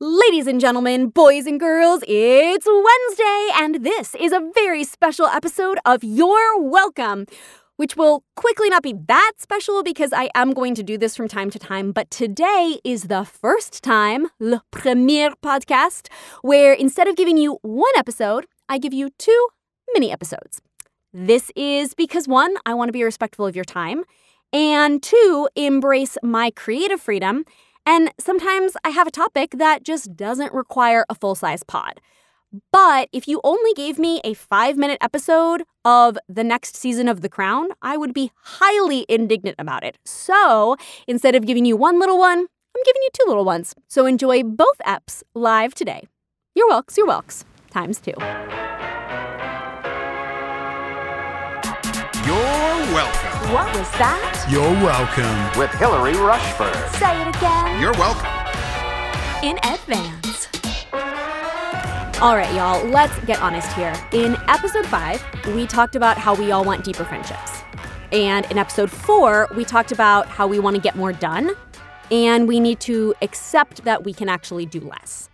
Ladies and gentlemen, boys and girls, it's Wednesday, and this is a very special episode of You're Welcome, which will quickly not be that special because I am going to do this from time to time. But today is the first time, le premier podcast, where instead of giving you one episode, I give you two mini episodes. This is because one, I want to be respectful of your time, and two, embrace my creative freedom and sometimes I have a topic that just doesn't require a full size pod. But if you only gave me a five minute episode of the next season of The Crown, I would be highly indignant about it. So instead of giving you one little one, I'm giving you two little ones. So enjoy both EPs live today. You're welks, you're welks, times two. What was that? You're welcome. with Hilary Rushford. Say it again. You're welcome. in advance. All right, y'all, let's get honest here. In episode five, we talked about how we all want deeper friendships. And in episode four, we talked about how we want to get more done and we need to accept that we can actually do less.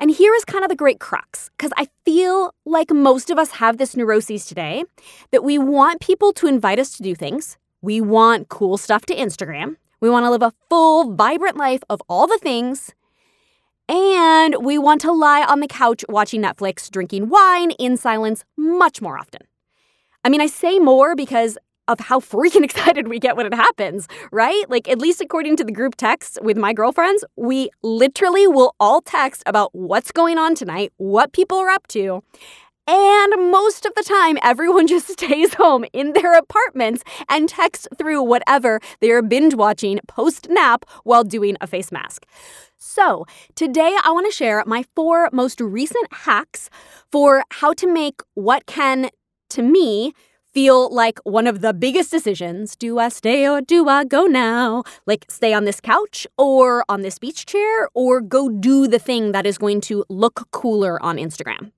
And here is kind of the great crux, because I feel like most of us have this neuroses today that we want people to invite us to do things. We want cool stuff to Instagram. We want to live a full, vibrant life of all the things. And we want to lie on the couch watching Netflix, drinking wine in silence much more often. I mean, I say more because of how freaking excited we get when it happens, right? Like, at least according to the group texts with my girlfriends, we literally will all text about what's going on tonight, what people are up to. And most of the time, everyone just stays home in their apartments and texts through whatever they are binge watching post nap while doing a face mask. So, today I want to share my four most recent hacks for how to make what can, to me, feel like one of the biggest decisions. Do I stay or do I go now? Like stay on this couch or on this beach chair or go do the thing that is going to look cooler on Instagram.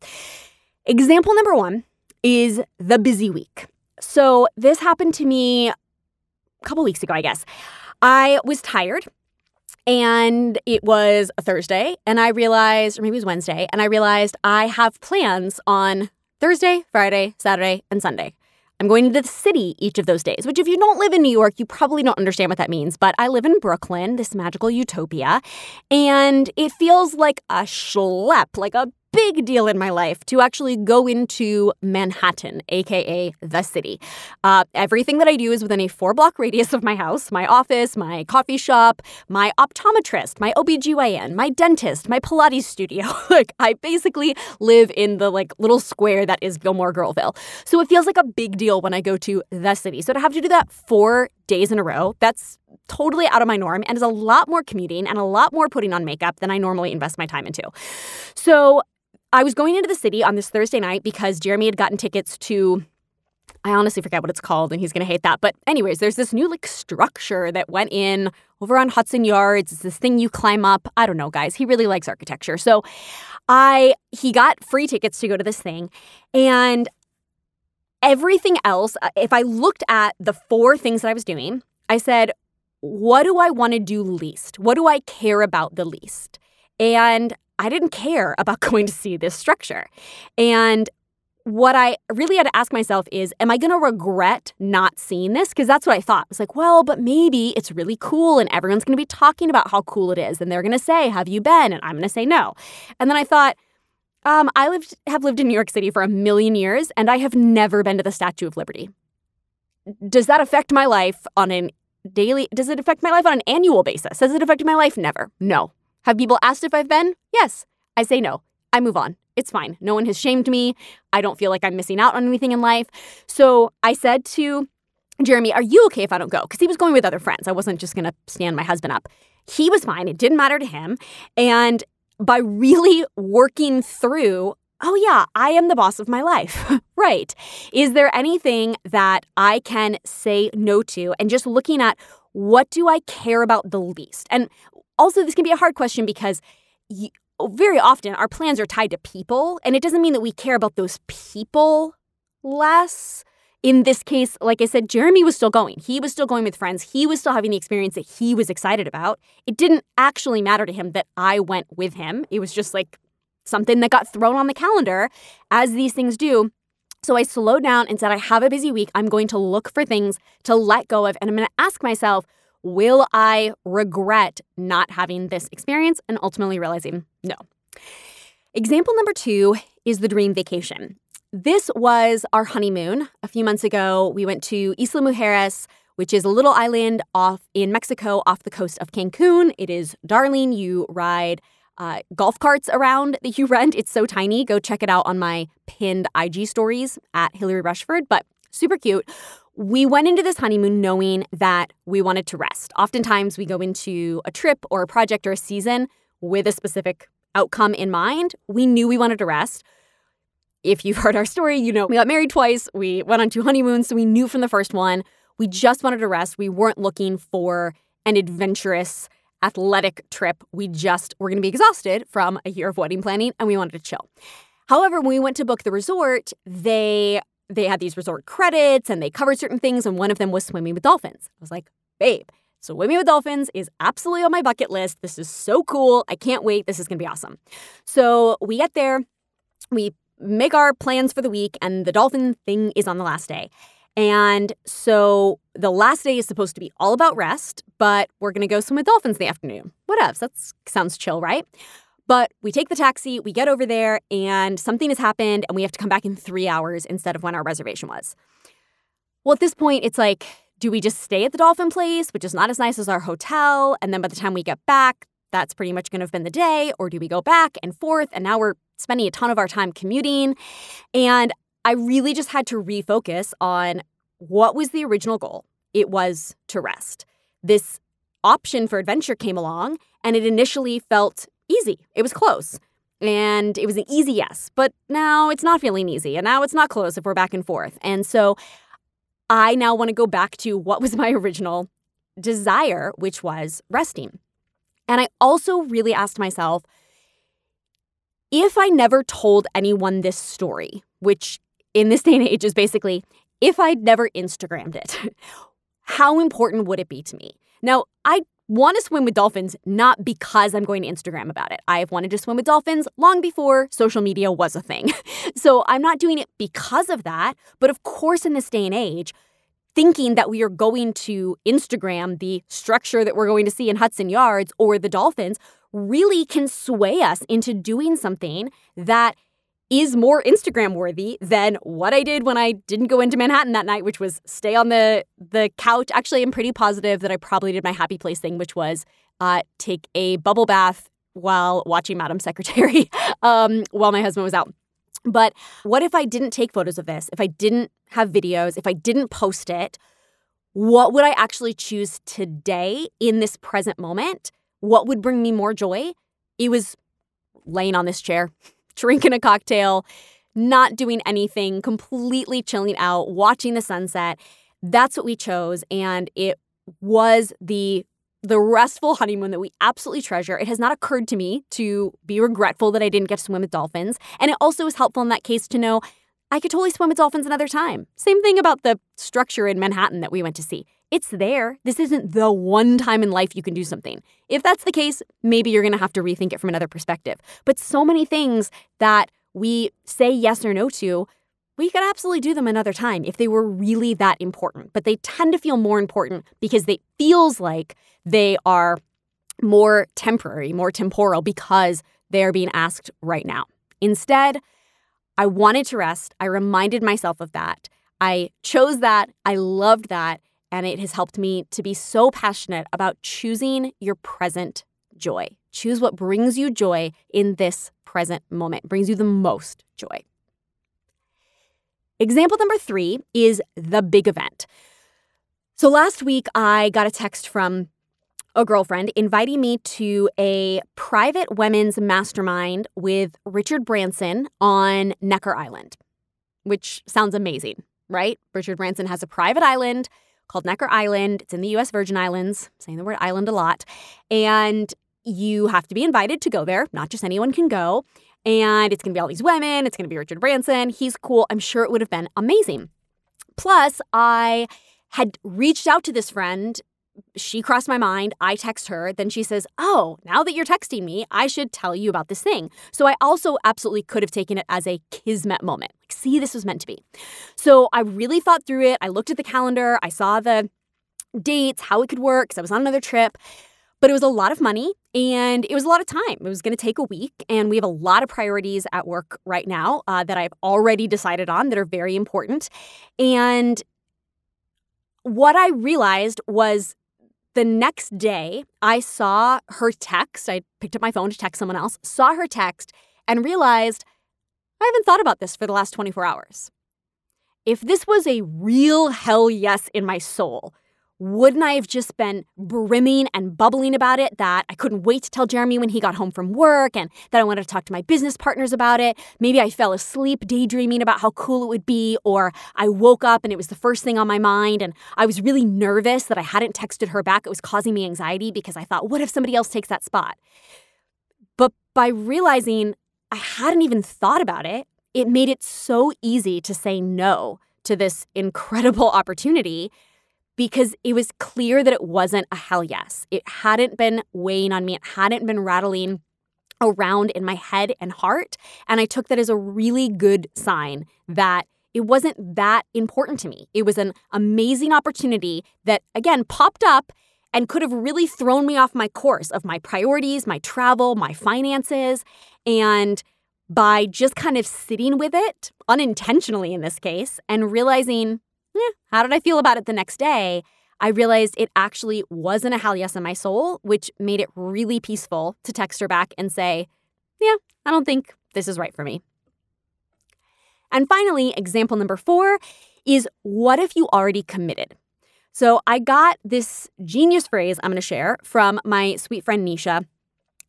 Example number one is the busy week. So this happened to me a couple weeks ago, I guess. I was tired and it was a Thursday, and I realized, or maybe it was Wednesday, and I realized I have plans on Thursday, Friday, Saturday, and Sunday. I'm going to the city each of those days, which, if you don't live in New York, you probably don't understand what that means. But I live in Brooklyn, this magical utopia, and it feels like a schlep, like a big deal in my life to actually go into Manhattan, aka the city. Uh, everything that I do is within a four block radius of my house my office, my coffee shop, my optometrist, my OBGYN, my dentist, my Pilates studio. like, I basically live in the like little square that is Gilmore Girlville. So it feels like a big deal when I go to the city. So to have to do that four days in a row, that's totally out of my norm and is a lot more commuting and a lot more putting on makeup than I normally invest my time into. So I was going into the city on this Thursday night because Jeremy had gotten tickets to I honestly forget what it's called and he's going to hate that. But anyways, there's this new like structure that went in over on Hudson Yards. It's this thing you climb up. I don't know, guys. He really likes architecture. So I he got free tickets to go to this thing and everything else, uh, if I looked at the four things that I was doing, I said, what do I want to do least? What do I care about the least? And I didn't care about going to see this structure. And what I really had to ask myself is, am I going to regret not seeing this? Because that's what I thought. I was like, well, but maybe it's really cool and everyone's going to be talking about how cool it is. And they're going to say, have you been? And I'm going to say no. And then I thought, um, I lived, have lived in New York City for a million years and I have never been to the Statue of Liberty. Does that affect my life on an daily, does it affect my life on an annual basis? Does it affect my life? Never. No. Have people asked if I've been? Yes. I say no. I move on. It's fine. No one has shamed me. I don't feel like I'm missing out on anything in life. So I said to Jeremy, Are you okay if I don't go? Because he was going with other friends. I wasn't just going to stand my husband up. He was fine. It didn't matter to him. And by really working through, oh, yeah, I am the boss of my life. right. Is there anything that I can say no to? And just looking at what do I care about the least? And also, this can be a hard question because you, oh, very often our plans are tied to people, and it doesn't mean that we care about those people less. in this case, like I said, Jeremy was still going. He was still going with friends. He was still having the experience that he was excited about. It didn't actually matter to him that I went with him. It was just like something that got thrown on the calendar, as these things do. So I slowed down and said, I have a busy week. I'm going to look for things to let go of. And I'm going to ask myself, will I regret not having this experience? And ultimately realizing no. Example number two is the dream vacation. This was our honeymoon a few months ago. We went to Isla Mujeres, which is a little island off in Mexico off the coast of Cancun. It is darling. You ride uh, golf carts around that you rent. It's so tiny. Go check it out on my pinned IG stories at Hilary Rushford, but super cute. We went into this honeymoon knowing that we wanted to rest. Oftentimes, we go into a trip or a project or a season with a specific outcome in mind. We knew we wanted to rest. If you've heard our story, you know we got married twice. We went on two honeymoons, so we knew from the first one we just wanted to rest. We weren't looking for an adventurous, athletic trip. We just were going to be exhausted from a year of wedding planning and we wanted to chill. However, when we went to book the resort, they they had these resort credits and they covered certain things and one of them was swimming with dolphins. I was like, "Babe, swimming with dolphins is absolutely on my bucket list. This is so cool. I can't wait. This is going to be awesome." So, we get there, we make our plans for the week, and the dolphin thing is on the last day. And so the last day is supposed to be all about rest, but we're going to go swim with dolphins in the afternoon. What else? That sounds chill, right? But we take the taxi, we get over there, and something has happened, and we have to come back in three hours instead of when our reservation was. Well, at this point, it's like, do we just stay at the dolphin place, which is not as nice as our hotel? And then by the time we get back, that's pretty much going to have been the day. Or do we go back and forth? And now we're spending a ton of our time commuting. And I really just had to refocus on what was the original goal. It was to rest. This option for adventure came along, and it initially felt easy. It was close. And it was an easy yes, but now it's not feeling easy. And now it's not close if we're back and forth. And so I now want to go back to what was my original desire, which was resting. And I also really asked myself if I never told anyone this story, which in this day and age is basically if I'd never Instagrammed it, how important would it be to me? Now, I want to swim with dolphins not because I'm going to Instagram about it. I've wanted to swim with dolphins long before social media was a thing. so I'm not doing it because of that. But of course, in this day and age, thinking that we are going to Instagram the structure that we're going to see in Hudson Yards or the dolphins really can sway us into doing something that is more Instagram worthy than what I did when I didn't go into Manhattan that night, which was stay on the the couch. Actually, I'm pretty positive that I probably did my happy place thing, which was uh, take a bubble bath while watching Madam Secretary um, while my husband was out. But what if I didn't take photos of this? If I didn't have videos, if I didn't post it, what would I actually choose today in this present moment? What would bring me more joy? It was laying on this chair, drinking a cocktail, not doing anything, completely chilling out, watching the sunset. That's what we chose. And it was the the restful honeymoon that we absolutely treasure. It has not occurred to me to be regretful that I didn't get to swim with dolphins. And it also is helpful in that case to know I could totally swim with dolphins another time. Same thing about the structure in Manhattan that we went to see. It's there. This isn't the one time in life you can do something. If that's the case, maybe you're going to have to rethink it from another perspective. But so many things that we say yes or no to, we could absolutely do them another time if they were really that important. But they tend to feel more important because it feels like they are more temporary, more temporal because they're being asked right now. Instead, I wanted to rest. I reminded myself of that. I chose that. I loved that. And it has helped me to be so passionate about choosing your present joy. Choose what brings you joy in this present moment, brings you the most joy. Example number three is the big event. So last week, I got a text from a girlfriend inviting me to a private women's mastermind with Richard Branson on Necker Island, which sounds amazing, right? Richard Branson has a private island called Necker Island. It's in the US Virgin Islands, I'm saying the word island a lot. And you have to be invited to go there. Not just anyone can go. And it's going to be all these women. It's going to be Richard Branson. He's cool. I'm sure it would have been amazing. Plus, I had reached out to this friend. She crossed my mind. I text her. Then she says, Oh, now that you're texting me, I should tell you about this thing. So I also absolutely could have taken it as a kismet moment. Like, see, this was meant to be. So I really thought through it. I looked at the calendar. I saw the dates, how it could work, because I was on another trip. But it was a lot of money and it was a lot of time. It was going to take a week. And we have a lot of priorities at work right now uh, that I've already decided on that are very important. And what I realized was the next day, I saw her text. I picked up my phone to text someone else, saw her text, and realized I haven't thought about this for the last 24 hours. If this was a real hell yes in my soul, wouldn't I have just been brimming and bubbling about it that I couldn't wait to tell Jeremy when he got home from work and that I wanted to talk to my business partners about it? Maybe I fell asleep daydreaming about how cool it would be, or I woke up and it was the first thing on my mind and I was really nervous that I hadn't texted her back. It was causing me anxiety because I thought, what if somebody else takes that spot? But by realizing I hadn't even thought about it, it made it so easy to say no to this incredible opportunity because it was clear that it wasn't a hell yes. It hadn't been weighing on me, it hadn't been rattling around in my head and heart. And I took that as a really good sign that it wasn't that important to me. It was an amazing opportunity that, again, popped up and could have really thrown me off my course of my priorities, my travel, my finances. And by just kind of sitting with it, unintentionally in this case, and realizing eh, how did I feel about it the next day? I realized it actually wasn't a hell yes in my soul, which made it really peaceful to text her back and say, Yeah, I don't think this is right for me. And finally, example number four is what if you already committed? So I got this genius phrase I'm going to share from my sweet friend Nisha.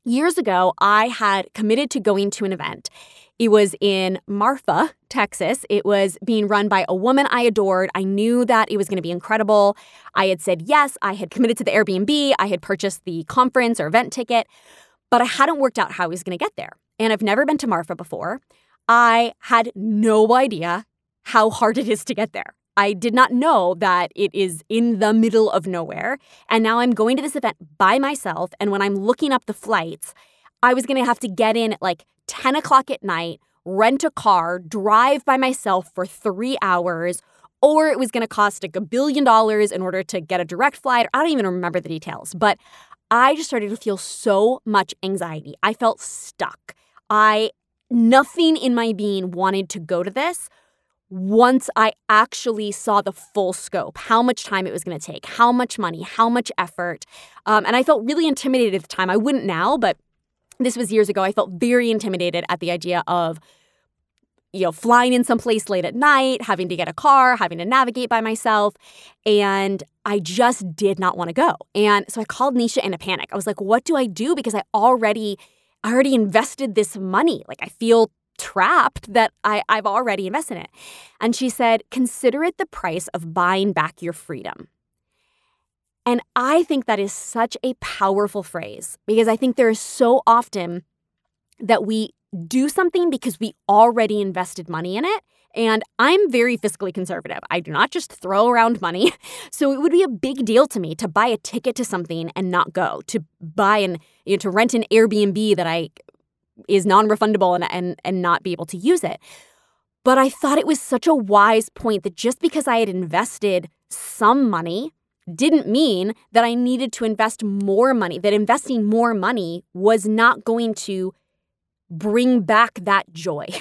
Years ago, I had committed to going to an event. It was in Marfa, Texas. It was being run by a woman I adored. I knew that it was going to be incredible. I had said yes. I had committed to the Airbnb. I had purchased the conference or event ticket, but I hadn't worked out how I was going to get there. And I've never been to Marfa before. I had no idea how hard it is to get there. I did not know that it is in the middle of nowhere. And now I'm going to this event by myself. And when I'm looking up the flights, I was going to have to get in at like 10 o'clock at night, rent a car, drive by myself for three hours, or it was going to cost like a billion dollars in order to get a direct flight. I don't even remember the details, but I just started to feel so much anxiety. I felt stuck. I, nothing in my being wanted to go to this once I actually saw the full scope, how much time it was going to take, how much money, how much effort. Um, and I felt really intimidated at the time. I wouldn't now, but this was years ago. I felt very intimidated at the idea of you know, flying in someplace late at night, having to get a car, having to navigate by myself. And I just did not want to go. And so I called Nisha in a panic. I was like, what do I do? Because I already, I already invested this money. Like I feel trapped that I, I've already invested in it. And she said, consider it the price of buying back your freedom. And I think that is such a powerful phrase because I think there is so often that we do something because we already invested money in it. And I'm very fiscally conservative. I do not just throw around money. So it would be a big deal to me to buy a ticket to something and not go, to buy an, you know, to rent an Airbnb that I is non-refundable and, and and not be able to use it. But I thought it was such a wise point that just because I had invested some money didn't mean that I needed to invest more money, that investing more money was not going to bring back that joy.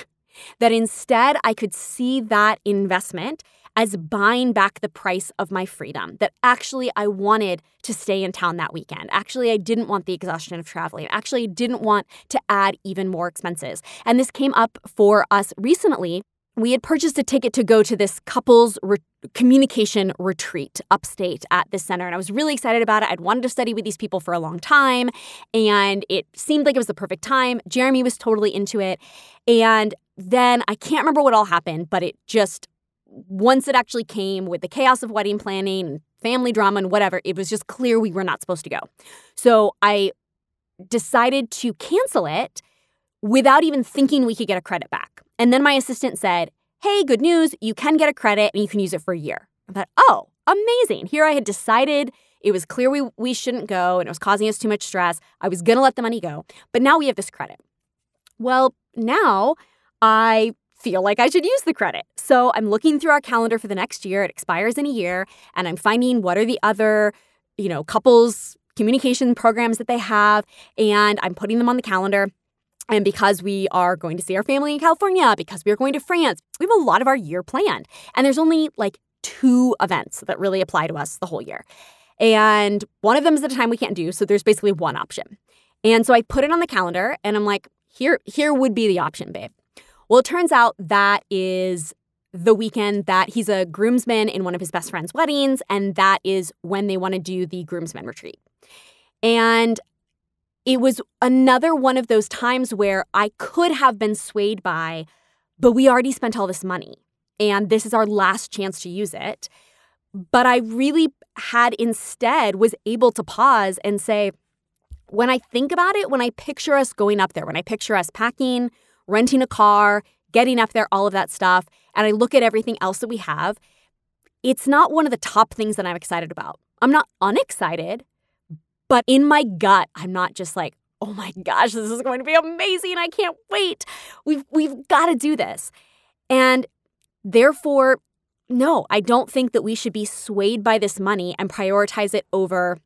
That instead, I could see that investment as buying back the price of my freedom. That actually, I wanted to stay in town that weekend. Actually, I didn't want the exhaustion of traveling. Actually, I didn't want to add even more expenses. And this came up for us recently we had purchased a ticket to go to this couples re- communication retreat upstate at this center. And I was really excited about it. I'd wanted to study with these people for a long time. And it seemed like it was the perfect time. Jeremy was totally into it. And then I can't remember what all happened, but it just, once it actually came with the chaos of wedding planning family drama and whatever, it was just clear we were not supposed to go. So I decided to cancel it without even thinking we could get a credit back. And then my assistant said, hey, good news, you can get a credit and you can use it for a year. I thought, oh, amazing. Here I had decided it was clear we, we shouldn't go and it was causing us too much stress. I was going to let the money go. But now we have this credit. Well, now I feel like I should use the credit. So I'm looking through our calendar for the next year. It expires in a year, and I'm finding what are the other, you know, couples communication programs that they have, and I'm putting them on the calendar. And because we are going to see our family in California, because we are going to France, we have a lot of our year planned. And there's only like two events that really apply to us the whole year. And one of them is at a time we can't do. So there's basically one option. And so I put it on the calendar and I'm like, here, here would be the option, babe. Well, it turns out that is the weekend that he's a groomsman in one of his best friend's weddings, and that is when they want to do the groomsman retreat. And it was another one of those times where I could have been swayed by, but we already spent all this money, and this is our last chance to use it. But I really had instead was able to pause and say, when I think about it, when I picture us going up there, when I picture us packing, renting a car, getting up there, all of that stuff, and I look at everything else that we have, it's not one of the top things that I'm excited about. I'm not unexcited, but in my gut, I'm not just like, oh my gosh, this is going to be amazing. I can't wait. We've, we've got to do this. And therefore, no, I don't think that we should be swayed by this money and prioritize it over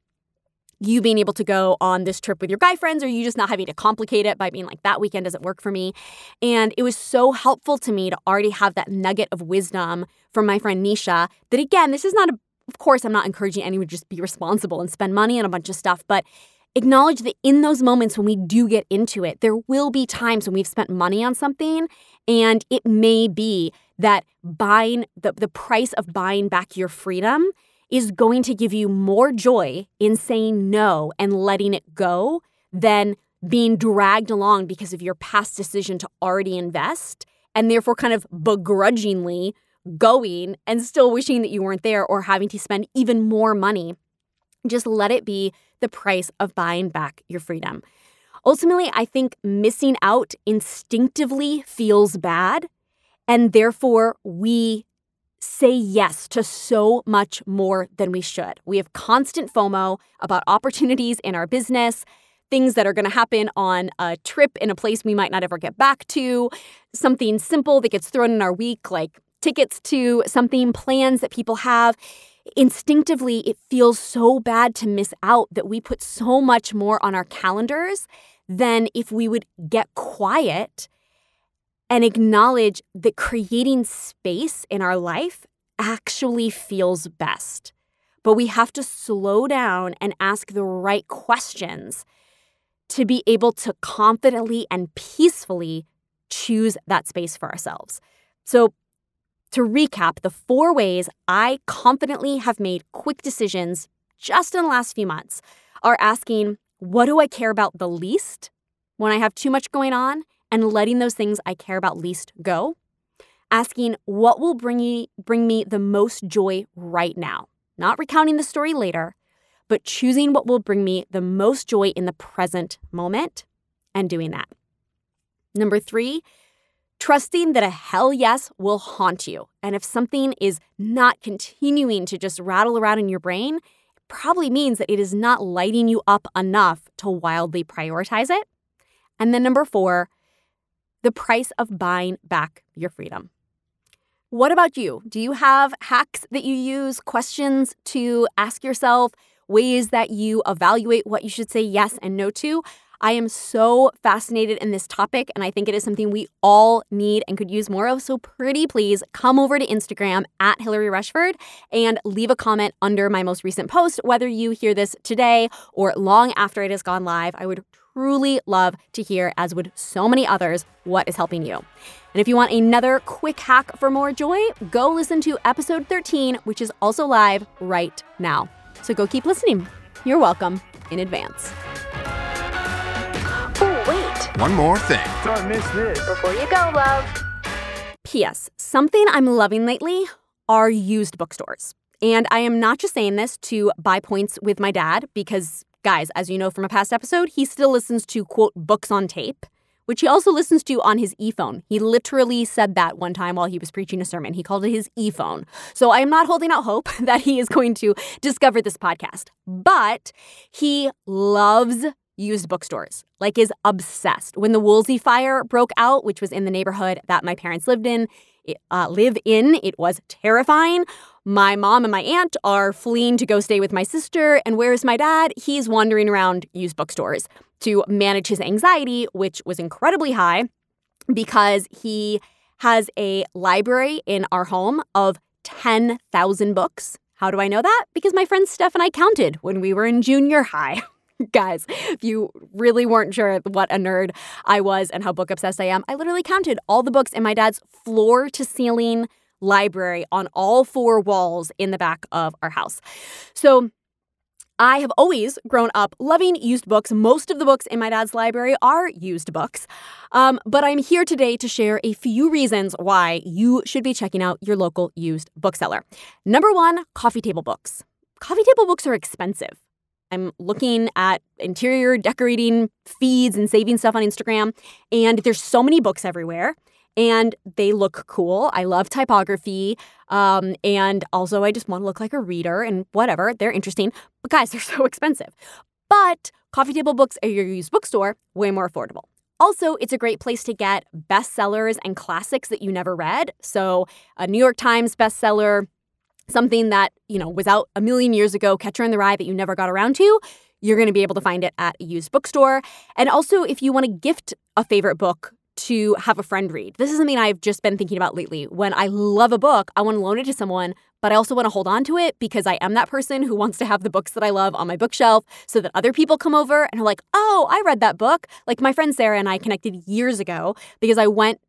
you being able to go on this trip with your guy friends or you just not having to complicate it by being like, that weekend doesn't work for me. And it was so helpful to me to already have that nugget of wisdom from my friend Nisha that, again, this is not a, of course, I'm not encouraging anyone to just be responsible and spend money on a bunch of stuff, but acknowledge that in those moments when we do get into it, there will be times when we've spent money on something and it may be that buying the, the price of buying back your freedom is going to give you more joy in saying no and letting it go than being dragged along because of your past decision to already invest and therefore kind of begrudgingly going and still wishing that you weren't there or having to spend even more money. Just let it be the price of buying back your freedom. Ultimately, I think missing out instinctively feels bad, and therefore we say yes to so much more than we should. We have constant FOMO about opportunities in our business, things that are going to happen on a trip in a place we might not ever get back to, something simple that gets thrown in our week, like tickets to something, plans that people have. Instinctively, it feels so bad to miss out that we put so much more on our calendars than if we would get quiet and acknowledge that creating space in our life actually feels best. But we have to slow down and ask the right questions to be able to confidently and peacefully choose that space for ourselves. So, to recap, the four ways I confidently have made quick decisions just in the last few months are asking, what do I care about the least when I have too much going on? and letting those things I care about least go. Asking what will bring me, bring me the most joy right now, not recounting the story later, but choosing what will bring me the most joy in the present moment and doing that. Number three, trusting that a hell yes will haunt you. And if something is not continuing to just rattle around in your brain, it probably means that it is not lighting you up enough to wildly prioritize it. And then number four, the price of buying back your freedom. What about you? Do you have hacks that you use, questions to ask yourself, ways that you evaluate what you should say yes and no to? I am so fascinated in this topic, and I think it is something we all need and could use more of. So, pretty please come over to Instagram at Hilary Rushford and leave a comment under my most recent post, whether you hear this today or long after it has gone live. I would truly love to hear, as would so many others, what is helping you. And if you want another quick hack for more joy, go listen to episode 13, which is also live right now. So go keep listening. You're welcome in advance. Wait. One more thing. Don't miss this. Before you go, love. P.S. Something I'm loving lately are used bookstores. And I am not just saying this to buy points with my dad because Guys, as you know from a past episode, he still listens to quote books on tape, which he also listens to on his e phone. He literally said that one time while he was preaching a sermon. He called it his e phone. So I am not holding out hope that he is going to discover this podcast, but he loves used bookstores, like is obsessed. When the Woolsey fire broke out, which was in the neighborhood that my parents lived in, uh, live in, it was terrifying. My mom and my aunt are fleeing to go stay with my sister. And where's my dad? He's wandering around used bookstores to manage his anxiety, which was incredibly high because he has a library in our home of 10,000 books. How do I know that? Because my friend Steph and I counted when we were in junior high. Guys, if you really weren't sure what a nerd I was and how book obsessed I am, I literally counted all the books in my dad's floor to ceiling library on all four walls in the back of our house. So I have always grown up loving used books. Most of the books in my dad's library are used books. Um, but I'm here today to share a few reasons why you should be checking out your local used bookseller. Number one, coffee table books. Coffee table books are expensive. I'm looking at interior decorating feeds and saving stuff on Instagram, and there's so many books everywhere and they look cool. I love typography. Um, and also, I just want to look like a reader and whatever. They're interesting. But guys, they're so expensive. But coffee table books at your used bookstore, way more affordable. Also, it's a great place to get bestsellers and classics that you never read. So, a New York Times bestseller, something that, you know, was out a million years ago, Catcher in the Rye that you never got around to, you're going to be able to find it at a used bookstore. And also, if you want to gift a favorite book to have a friend read. This is something I've just been thinking about lately. When I love a book, I want to loan it to someone, but I also want to hold on to it because I am that person who wants to have the books that I love on my bookshelf so that other people come over and are like, oh, I read that book. Like my friend Sarah and I connected years ago because I went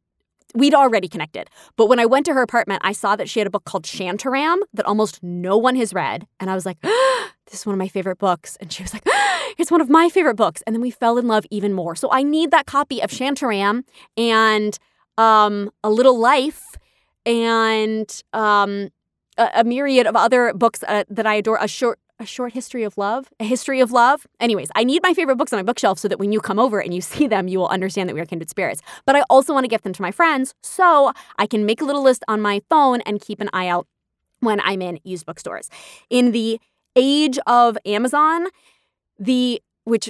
we'd already connected. But when I went to her apartment, I saw that she had a book called Shantaram that almost no one has read. And I was like, this is one of my favorite books. And she was like, it's one of my favorite books. And then we fell in love even more. So I need that copy of Shantaram and um, A Little Life and um, a, a, myriad of other books uh, that I adore. A short a short history of love, a history of love. Anyways, I need my favorite books on my bookshelf so that when you come over and you see them, you will understand that we are kindred spirits. But I also want to gift them to my friends so I can make a little list on my phone and keep an eye out when I'm in used bookstores. In the age of Amazon, the which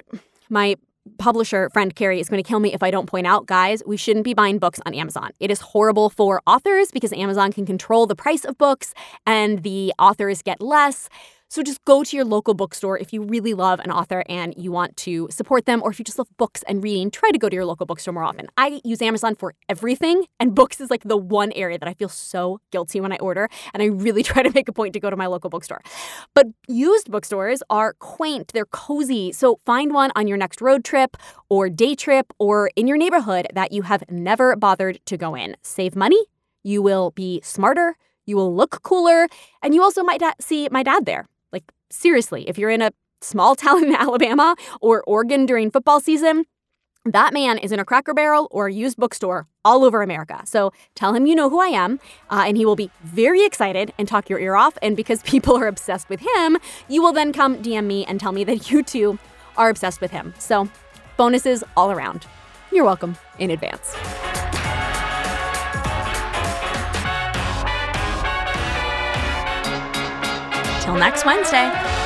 my publisher friend Carrie is going to kill me if I don't point out, guys, we shouldn't be buying books on Amazon. It is horrible for authors because Amazon can control the price of books and the authors get less. So just go to your local bookstore if you really love an author and you want to support them, or if you just love books and reading, try to go to your local bookstore more often. I use Amazon for everything, and books is like the one area that I feel so guilty when I order, and I really try to make a point to go to my local bookstore. But used bookstores are quaint, they're cozy. So find one on your next road trip or day trip or in your neighborhood that you have never bothered to go in. Save money, you will be smarter, you will look cooler, and you also might see my dad there. Seriously, if you're in a small town in Alabama or Oregon during football season, that man is in a cracker barrel or a used bookstore all over America. So tell him you know who I am, uh, and he will be very excited and talk your ear off. And because people are obsessed with him, you will then come DM me and tell me that you too are obsessed with him. So bonuses all around. You're welcome in advance. Till next Wednesday.